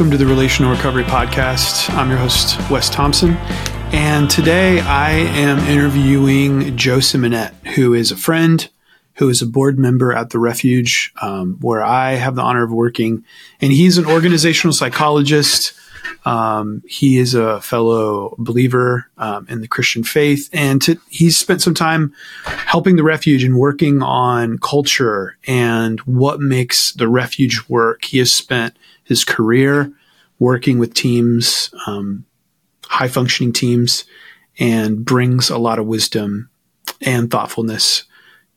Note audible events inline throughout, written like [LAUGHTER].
Welcome to the Relational Recovery Podcast. I'm your host, Wes Thompson. And today I am interviewing Joe Simonet, who is a friend, who is a board member at the Refuge, um, where I have the honor of working. And he's an organizational psychologist. Um, he is a fellow believer um, in the Christian faith, and to, he's spent some time helping the refuge and working on culture and what makes the refuge work. He has spent his career working with teams, um, high functioning teams, and brings a lot of wisdom and thoughtfulness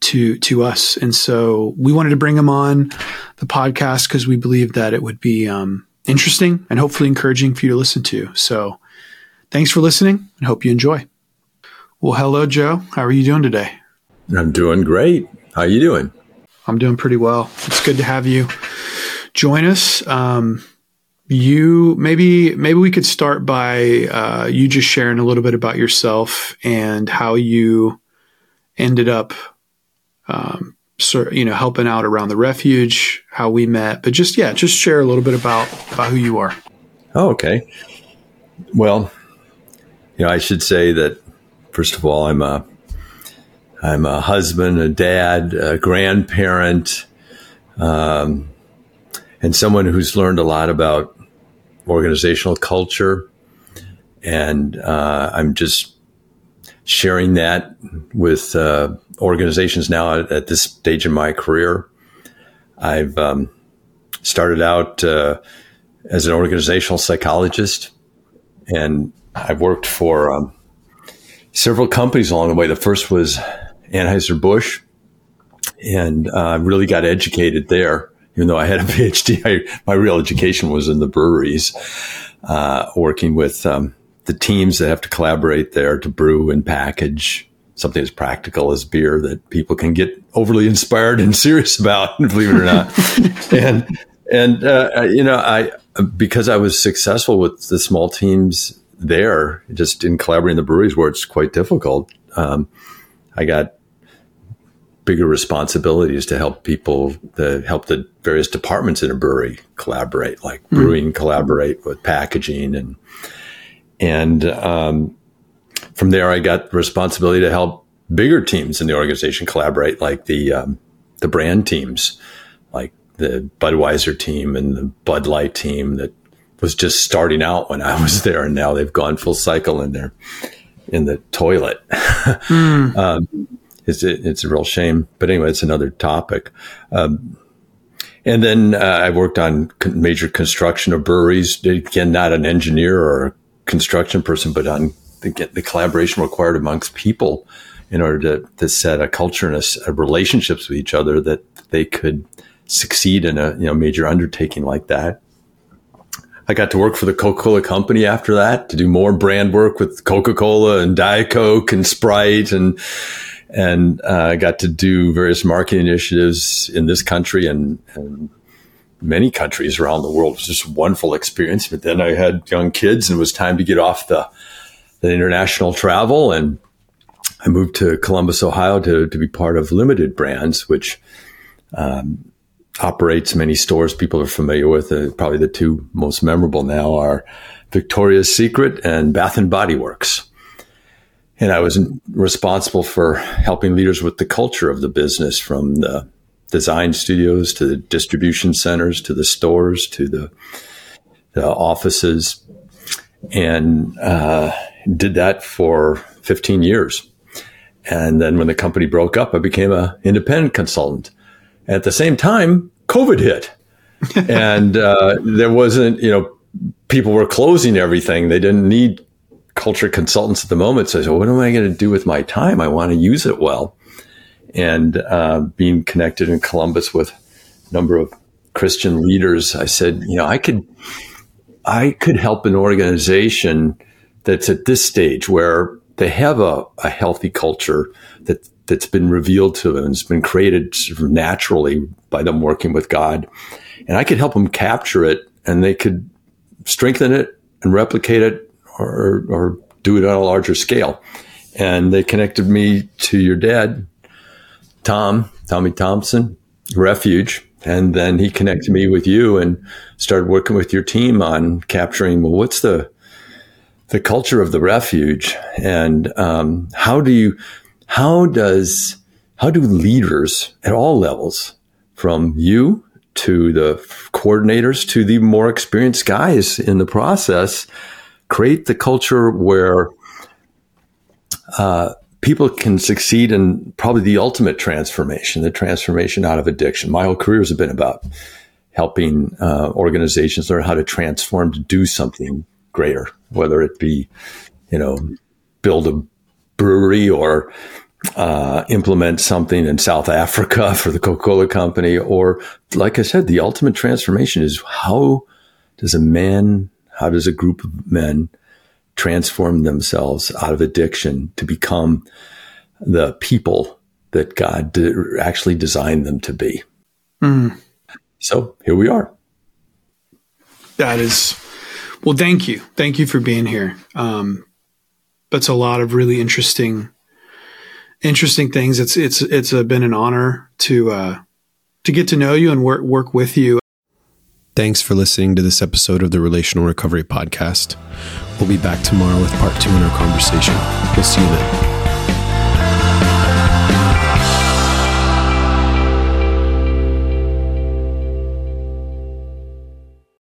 to to us. And so we wanted to bring him on the podcast because we believe that it would be um, interesting and hopefully encouraging for you to listen to. So thanks for listening and hope you enjoy. Well, hello, Joe. How are you doing today? I'm doing great. How are you doing? I'm doing pretty well. It's good to have you join us. Um, you maybe maybe we could start by uh, you just sharing a little bit about yourself and how you ended up um, you know helping out around the refuge how we met but just yeah just share a little bit about about who you are oh okay well you know i should say that first of all i'm a i'm a husband a dad a grandparent um, and someone who's learned a lot about organizational culture. And uh, I'm just sharing that with uh, organizations now at, at, this stage in my career. I've um, started out uh, as an organizational psychologist, and I've worked for um, several companies along the way. The first was Anheuser Busch, and I uh, really got educated there even though I had a [LAUGHS] PhD, I, my real education was in the breweries, uh, working with um, the teams that have to collaborate there to brew and package something as practical as beer that people can get overly inspired and [LAUGHS] serious about, [LAUGHS] believe it or not. [LAUGHS] and and uh, you know, I because I was successful with the small teams there, just in collaborating the breweries where it's quite difficult. Um, I got bigger responsibilities to help people to help the various departments in a brewery collaborate like mm. brewing collaborate with packaging and and um, from there i got the responsibility to help bigger teams in the organization collaborate like the um, the brand teams like the budweiser team and the bud light team that was just starting out when i was there and now they've gone full cycle in there in the toilet [LAUGHS] mm. um, it's it's a real shame. But anyway, it's another topic. Um, and then uh, I worked on major construction of breweries. Again, not an engineer or a construction person, but on the, the collaboration required amongst people in order to, to set a culture and a, a relationships with each other that they could succeed in a you know major undertaking like that. I got to work for the Coca Cola company after that to do more brand work with Coca Cola and Diet Coke and Sprite and and uh, I got to do various marketing initiatives in this country and, and, many countries around the world. It was just a wonderful experience. But then I had young kids, and it was time to get off the, the international travel, and I moved to Columbus, Ohio, to to be part of Limited Brands, which um, operates many stores people are familiar with. Uh, probably the two most memorable now are Victoria's Secret and Bath and Body Works and I was responsible for helping leaders with the culture of the business from the design studios to the distribution centers to the stores to the, the offices and uh, did that for 15 years. And then when the company broke up, I became an independent consultant. At the same time, COVID hit. [LAUGHS] and uh, there wasn't, you know, people were closing everything. They didn't need culture consultants at the moment says, well, what am I going to do with my time? I want to use it well. And uh, being connected in Columbus with a number of Christian leaders, I said, you know, I could, I could help an organization that's at this stage where they have a, a healthy culture that that's been revealed to them and has been created sort of naturally by them working with God. And I could help them capture it and they could strengthen it and replicate it or, or do it on a larger scale. And they connected me to your dad, Tom, Tommy Thompson, Refuge. And then he connected me with you and started working with your team on capturing, well, what's the, the culture of the refuge and um, how do you, how does, how do leaders at all levels from you to the coordinators to the more experienced guys in the process create the culture where uh, people can succeed in probably the ultimate transformation, the transformation out of addiction. My whole career has been about helping uh, organizations learn how to transform to do something greater, whether it be, you know, build a brewery or uh, implement something in South Africa [LAUGHS] for the Coca Cola company. Or, like I said, the ultimate transformation is how does a man, how does a group of men transform themselves out of addiction to become the people that God de- actually designed them to be? Mm. So here we are. That is, well, thank you. Thank you for being here. Um, that's a lot of really interesting interesting things. It's it's it's been an honor to uh, to get to know you and work work with you. Thanks for listening to this episode of the Relational Recovery Podcast. We'll be back tomorrow with part two in our conversation. We'll see you then.